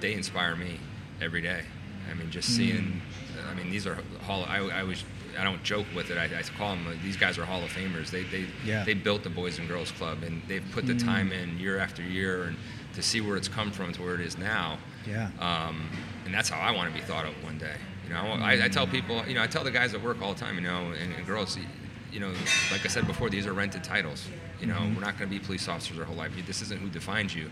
they inspire me every day. I mean, just seeing. Mm. I mean, these are hall. I, I was. I don't joke with it. I, I, call them. These guys are Hall of Famers. They they yeah. they built the Boys and Girls Club, and they've put the mm. time in year after year, and to see where it's come from to where it is now. Yeah. Um, and that's how I want to be thought of one day. You know, mm. I, I, tell people. You know, I tell the guys at work all the time. You know, and, and girls. You know, like I said before, these are rented titles. You know, mm-hmm. we're not going to be police officers our whole life. This isn't who defines you.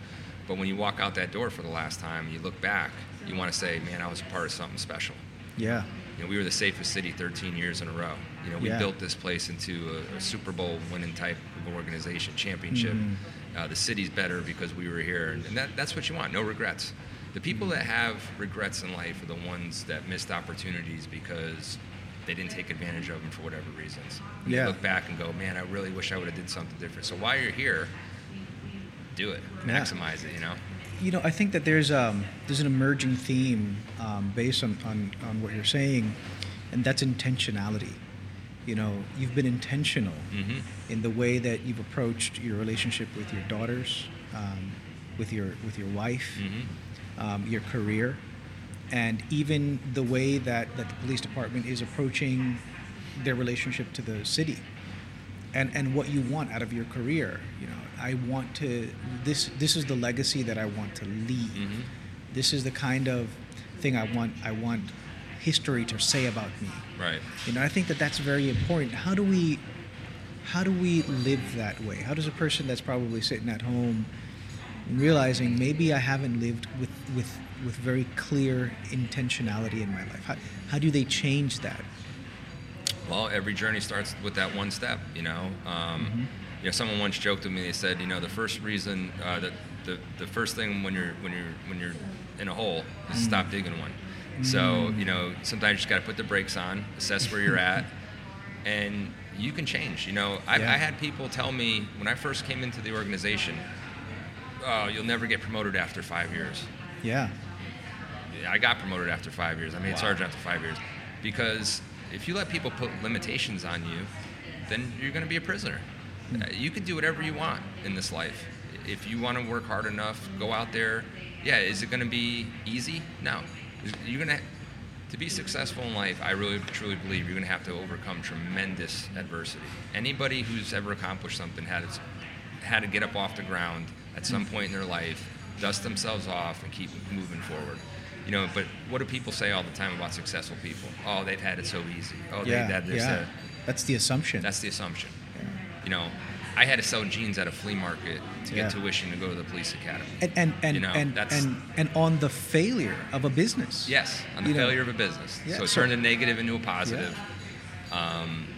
But when you walk out that door for the last time, you look back, you want to say, man, I was a part of something special. Yeah. You know, we were the safest city 13 years in a row. You know, we yeah. built this place into a, a, Super Bowl winning type of organization, championship. Mm-hmm. Uh, the city's better because we were here, and, and that, that's what you want. No regrets. The people that have regrets in life are the ones that missed opportunities because they didn't take advantage of them for whatever reasons. yeah. You look back and go, man, I really wish I would have did something different. So while you're here, do it, maximize yeah. it. You know. You know, I think that there's um, there's an emerging theme um, based on, on on what you're saying, and that's intentionality. You know, you've been intentional mm-hmm. in the way that you've approached your relationship with your daughters, um, with your with your wife, mm-hmm. Um, your career, and even the way that, that the police department is approaching their relationship to the city and and what you want out of your career you know i want to this this is the legacy that i want to leave. Mm-hmm. this is the kind of thing i want i want history to say about me. Right. You know i think that that's very important. How do we how do we live that way? How does a person that's probably sitting at home realizing maybe i haven't lived with with with very clear intentionality in my life? How, how do they change that? Well, every journey starts with that one step. You know, um, mm-hmm. You know, someone once joked with me. They said, you know, the first reason uh, that the, the first thing when you're when you're when you're in a hole is mm-hmm. stop digging one. Mm-hmm. So you know, sometimes you just got to put the brakes on, assess where you're at, and you can change. You know, I, yeah. I had people tell me when I first came into the organization, "Oh, you'll never get promoted after five years." Yeah. I got promoted after five years. I made wow. sergeant after five years because if you let people put limitations on you, then you're going to be a prisoner. Uh, you can do whatever you want in this life. If you want to work hard enough, go out there. Yeah, is it going to be easy? No. You're going to to be successful in life, I really truly believe you're going to have to overcome tremendous adversity. Anybody who's ever accomplished something had had to get up off the ground at some hmm. point in their life, dust themselves off, and keep moving forward. You know, but what do people say all the time about successful people? Oh, they've had it so easy. Oh, yeah, they've had this. Yeah. That's the assumption. That's the assumption. You know, I had to sell jeans at a flea market to yeah. get tuition to go to the police academy. And and and, you know, and, and, and on the failure of a business. Yes, on the failure know. of a business. Yeah, so it so, turned a negative into a positive. Yeah. Um,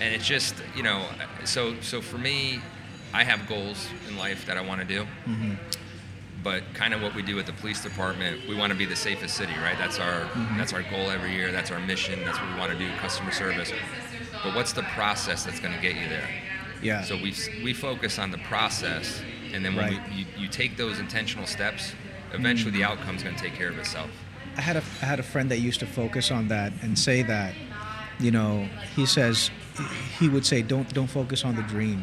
and it's just you know, so so for me, I have goals in life that I want to do. Mm-hmm but kind of what we do at the police department, we want to be the safest city, right? That's our mm-hmm. that's our goal every year. That's our mission. That's what we want to do, customer service. But what's the process that's going to get you there? Yeah. So we we focus on the process, and then when right. we, you, you take those intentional steps, eventually mm-hmm. the outcome's going to take care of itself. I had a I had a friend that used to focus on that and say that, you know, he says he would say don't don't focus on the dream.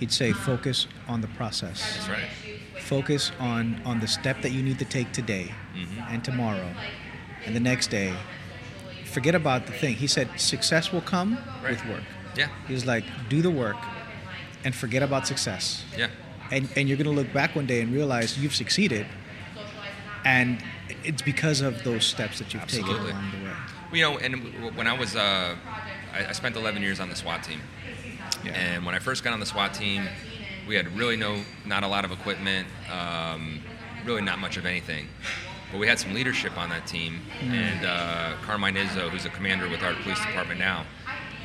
He'd say focus on the process. That's right focus on on the step that you need to take today mm-hmm. and tomorrow and the next day forget about the thing he said success will come right. with work yeah He was like do the work and forget about success yeah and and you're going to look back one day and realize you've succeeded and it's because of those steps that you've Absolutely. taken along the way. You know, and when I was, uh, I, I spent 11 years on the SWAT team. Yeah. And when I first got on the SWAT team, we had really no, not a lot of equipment, um, really not much of anything. But we had some leadership on that team. And uh, Carmine Izzo, who's a commander with our police department now,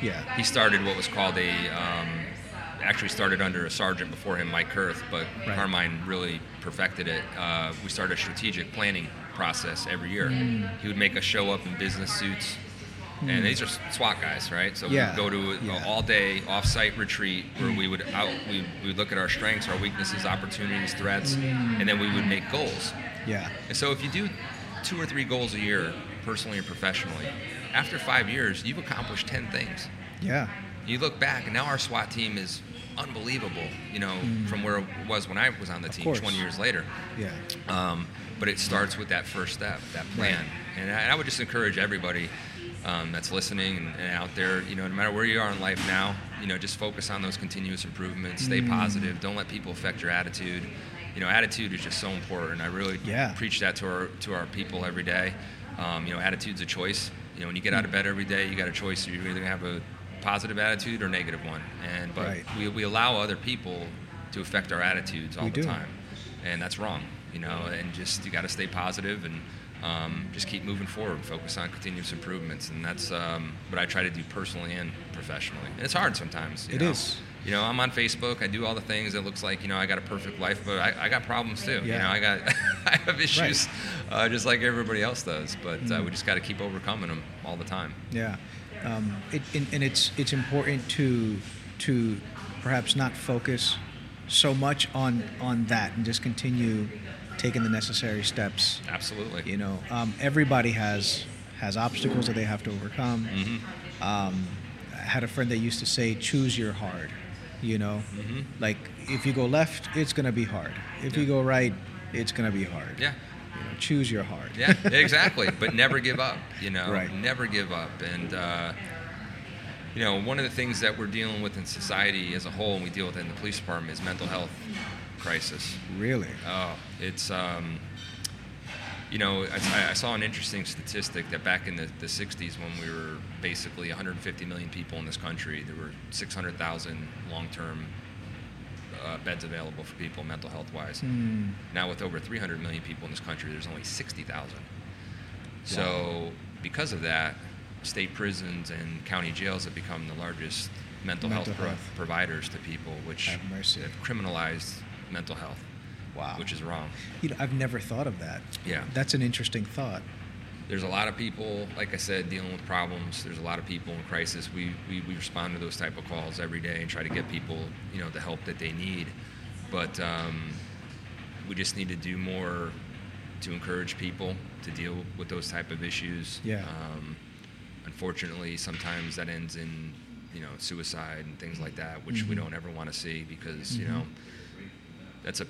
yeah. he started what was called a, um, actually started under a sergeant before him, Mike Kurth, but Right. Carmine really perfected it. Uh, we started a strategic planning process every year. He would make us show up in business suits. And these are SWAT guys, right? So Yeah. we would go to an Yeah. all-day off-site retreat where we would out we we would look at our strengths, our weaknesses, opportunities, threats, and then we would make goals. Yeah. And so if you do two or three goals a year, personally and professionally, after five years, you've accomplished 10 things. Yeah. You look back, and now our SWAT team is unbelievable, you know, from where it was when I was on the team course. 20 years later. Yeah. Um, but it starts with that first step, that plan. And I, I would just encourage everybody um, that's listening and, and out there, you know, no matter where you are in life now, you know, just focus on those continuous improvements. Stay positive. Don't let people affect your attitude. You know, attitude is just so important. I really Yeah. preach that to our to our people every day. Um, you know, attitude's a choice. You know, when you get out of bed every day, you got a choice. You're either gonna have a positive attitude or negative one. And but Right. we, we allow other people to affect our attitudes all We the do. time and that's wrong you know and just you got to stay positive and um, just keep moving forward focus on continuous improvements and that's um, what i try to do personally and professionally and it's hard sometimes you It is. You know i'm on facebook i do all the things it looks like you know i got a perfect life but i, I got problems too you know i got i have issues uh, just like everybody else does but uh, we just got to keep overcoming them all the time Yeah, um, it, and, and it's it's important to to perhaps not focus so much on on that and just continue taking the necessary steps. absolutely You know, um, everybody has has obstacles that they have to overcome. Mm-hmm. Um, I had a friend that used to say, "Choose your hard." You know, Mhm. like if you go left, it's gonna be hard. If you go right, it's gonna be hard. yeah You know, choose your hard. Yeah, exactly. but never give up. You know, Right. never give up. And uh, you know, one of the things that we're dealing with in society as a whole, and we deal with it in the police department, is mental health crisis. really. Oh, it's um, you know, I, I saw an interesting statistic that back in the, the 60s, when we were basically 150 million people in this country, there were 600,000 long-term uh, beds available for people mental health wise. Hmm. Now, with over 300 million people in this country, there's only 60,000. So, because of that, state prisons and county jails have become the largest mental, Mental health, pro- providers to people, which Have have criminalized mental health, Wow. which is wrong. You know, I've never thought of that. Yeah. That's an interesting thought. There's a lot of people, like I said, dealing with problems. There's a lot of people in crisis. We, we, we respond to those type of calls every day and try to get people, you know, the help that they need. But um, we just need to do more to encourage people to deal with those type of issues. Yeah. Um, unfortunately, sometimes that ends in, you know, suicide and things like that, which we Mhm. don't ever want to see because, you Mhm. know, that's a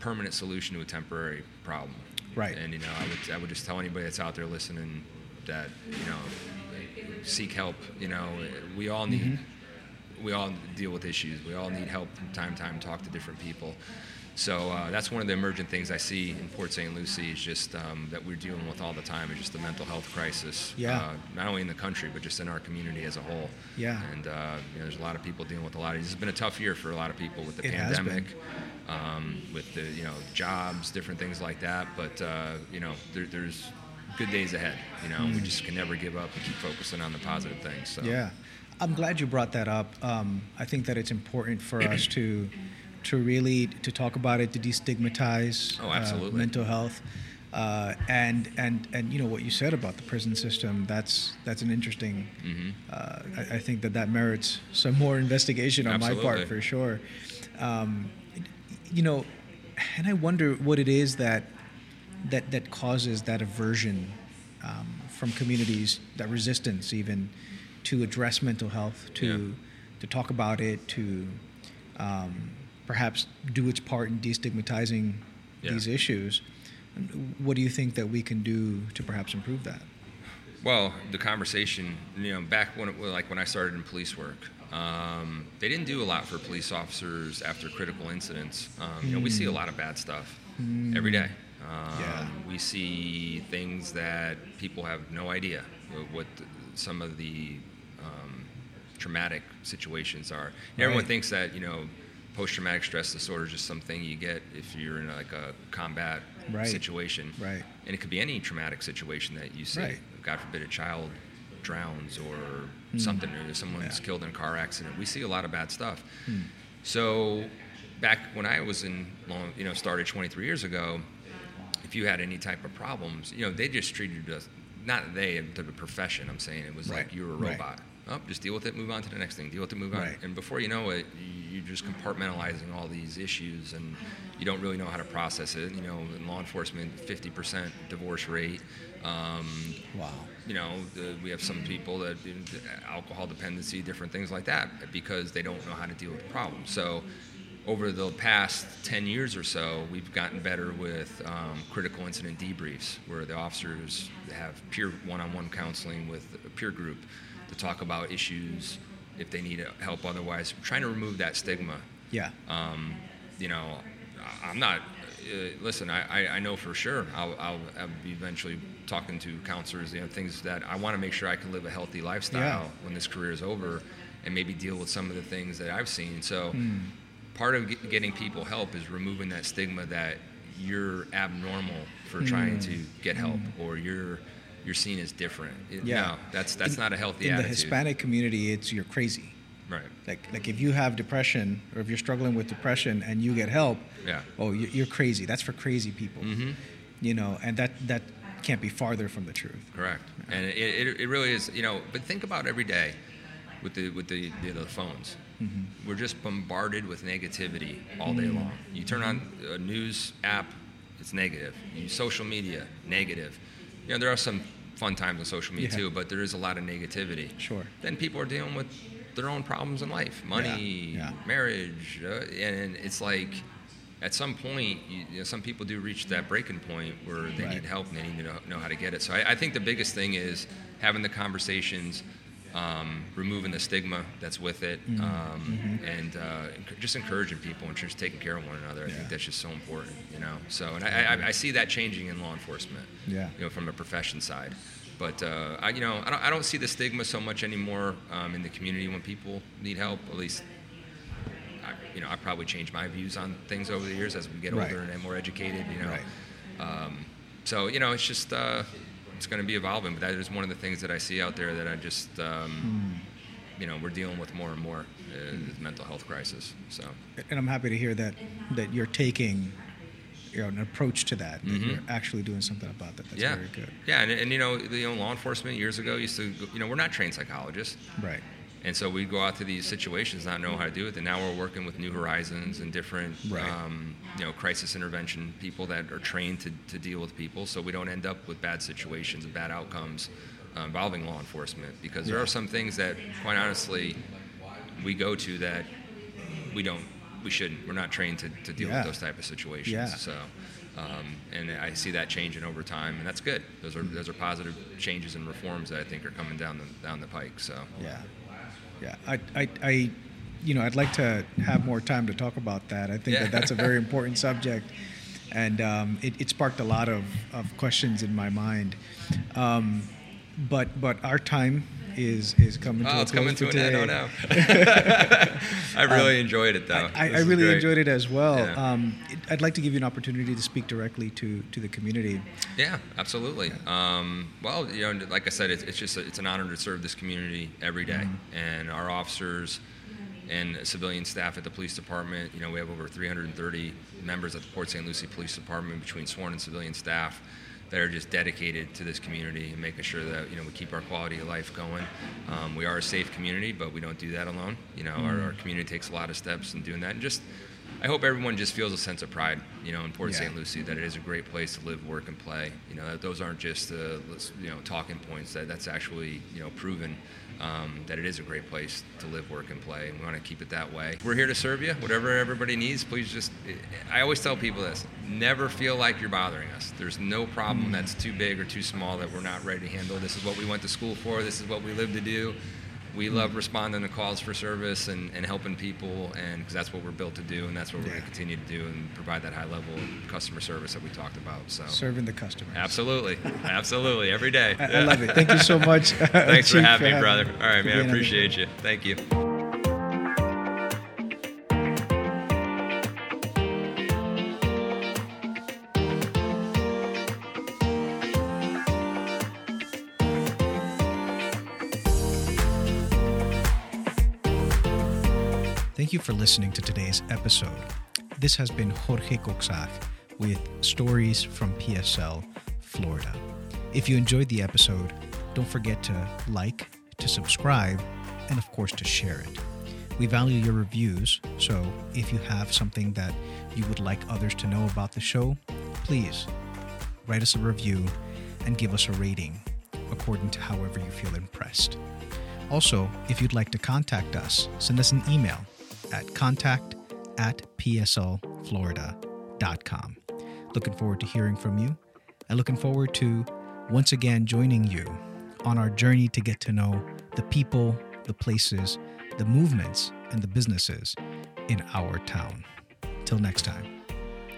permanent solution to a temporary problem. Right. And you know, I would I would just tell anybody that's out there listening that you know, seek help. You know, we all need. Mhm. We all deal with issues. We all need help from time to time. Talk to different people. So uh, that's one of the emergent things I see in Port St. Lucie is just um, that we're dealing with all the time is just the mental health crisis. Yeah. Uh, not only in the country but just in our community as a whole. Yeah. And uh, you know, there's a lot of people dealing with a lot of. This has been a tough year for a lot of people with the It pandemic um, with the you know jobs, different things like that. But uh, you know, there, there's good days ahead. You know, we just can never give up and keep focusing on the positive things. So Mm. Yeah, I'm glad you brought that up. Um, I think that it's important for us to to really to talk about it, to destigmatize Oh, uh, mental health, uh, and and and you know what you said about the prison system. That's that's an interesting. Mhm. Uh, I, I think that that merits some more investigation on my part for sure. Um, you know, and I wonder what it is that that that causes that aversion um, from communities, that resistance even to address mental health, to Yeah. to talk about it, to um, perhaps do its part in destigmatizing Yeah. these issues. What do you think that we can do to perhaps improve that? Well, the conversation, you know, back when it, like when I started in police work, um, they didn't do a lot for police officers after critical incidents. Um, you know, we see a lot of bad stuff every day. Um, Yeah. We see things that people have no idea what- the- some of the um, traumatic situations are. Everyone thinks that you know post-traumatic stress disorder is just something you get if you're in like a combat Right. situation, Right. and it could be any traumatic situation that you see. Right. God forbid a child drowns or something, or someone's. Yeah. killed in a car accident. We see a lot of bad stuff. Hmm. So back when I was in, long, you know, started 23 years ago, if you had any type of problems, you know, they just treated us, not they, the profession, I'm saying, it was like you were a right. robot. Oh, just deal with it, move on to the next thing, deal with it, move on. Right. And before you know it, you're just compartmentalizing all these issues and you don't really know how to process it. You know, in law enforcement, 50% divorce rate. Um, Wow. you know, the, we have some people that you know, alcohol dependency, different things like that, because they don't know how to deal with the problem. So, over the past 10 years or so, we've gotten better with um, critical incident debriefs, where the officers have peer one-on-one counseling with a peer group to talk about issues if they need help. Otherwise, trying to remove that stigma Yeah. um, you know, I'm not. Uh, listen, I, I, know for sure I'll, I'll, I'll be eventually talking to counselors. You know, things that I want to make sure I can live a healthy lifestyle Yeah. when this career is over, and maybe deal with some of the things that I've seen. So, Hmm. part of get- getting people help is removing that stigma that you're abnormal for trying to get help or you're you're seen as different. It-. Yeah. No, that's that's In- not a healthy idea. in attitude. the Hispanic community, it's you're crazy. right. Like, like if you have depression or if you're struggling with depression and you get help, Yeah. oh, you- you're crazy. That's for crazy people. Mm-hmm. You know, and that that can't be farther from the truth. Correct. And it, it, it really is, you know, but think about every day with the, with the, the, the phones. We're just bombarded with negativity all day long. You turn on a news app, it's negative. You social media, negative. You know, there are some fun times on social media Yeah. too, but there is a lot of negativity. Sure. Then people are dealing with their own problems in life money, Yeah, yeah. marriage. Uh, and it's like, at some point, you, you know, some people do reach that breaking point where they Right. need help and they need to know, know how to get it. So I, I think the biggest thing is having the conversations, um, removing the stigma that's with it, Mm-hmm. um, and uh, just encouraging people and just taking care of one another. I Yeah. think that's just so important, you know. So and I, I, I see that changing in law enforcement, Yeah. you know, from a profession side. But uh, I, you know, I don't, I don't see the stigma so much anymore um, in the community when people need help. At least I, you know, I probably changed my views on things over the years as we get Right. older and more educated. You know, Right. um, so you know, it's just uh, it's going to be evolving. But that is one of the things that I see out there that I just um, you know we're dealing with more and more uh, is mental health crisis. So And I'm happy to hear that that you're taking you know, an approach to that. That Mhm. you're actually doing something about that. That's yeah, very good. yeah, and, and you know, the, you know, law enforcement years ago used to, you know, we're not trained psychologists. Right. And so we go out to these situations, not know how to do it. And now we're working with New Horizons and different, Right. um, you know, crisis intervention people that are trained to, to deal with people, so we don't end up with bad situations and bad outcomes uh, involving law enforcement. Because there Yeah. are some things that, quite honestly, we go to that we don't, we shouldn't. We're not trained to, to deal Yeah. with those type of situations. Yeah. So. Um, and I see that changing over time, and that's good. Those are those are positive changes and reforms that I think are coming down the down the pike. So Yeah, yeah. I, I, I, you know, I'd like to have more time to talk about that. I think Yeah. that that's a very important subject, and um, it, it sparked a lot of, of questions in my mind. Um, but but our time is is coming to Oh, a it's coming to an end. Oh no. I really enjoyed it though. I, I, I really great. enjoyed it as well. Yeah. Um, it, I'd like to give you an opportunity to speak directly to, to the community. Yeah, absolutely. Um, well, you know, like I said, it's, it's just a, it's an honor to serve this community every day. Mm-hmm. and our officers and civilian staff at the police department. You know, we have over 330 members at the Port St. Lucie Police Department between sworn and civilian staff that are just dedicated to this community and making sure that you know we keep our quality of life going. Um, we are a safe community, but we don't do that alone. You know, our, our community takes a lot of steps in doing that, and just I hope everyone just feels a sense of pride, you know, in Port Yeah. St. Lucie that it is a great place to live, work, and play. You know, that those aren't just uh, you know talking points. That that's actually you know proven um, that it is a great place to live, work, and play. And we want to keep it that way. We're here to serve you. Whatever everybody needs, please just. I always tell people this: never feel like you're bothering us. There's no problem that's too big or too small that we're not ready to handle. This is what we went to school for. This is what we live to do. We love hmm. responding to calls for service and, and helping people, and because that's what we're built to do, and that's what we're Yeah. going to continue to do, and provide that high level of customer service that we talked about. So, Serving the customer. absolutely, absolutely, every day. I, I love it. Thank you so much. Thanks for Chief, having me, brother. All right, man. I appreciate you. Thank you for listening to today's episode. This has been Jorge Coxach with Stories from PSL, Florida. If you enjoyed the episode, don't forget to like, to subscribe, and of course to share it. We value your reviews, so if you have something that you would like others to know about the show, please write us a review and give us a rating according to however you feel impressed. Also, if you'd like to contact us, send us an email at contact at pslflorida.com. Looking forward to hearing from you and looking forward to once again joining you on our journey to get to know the people, the places, the movements, and the businesses in our town. Till next time,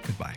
goodbye.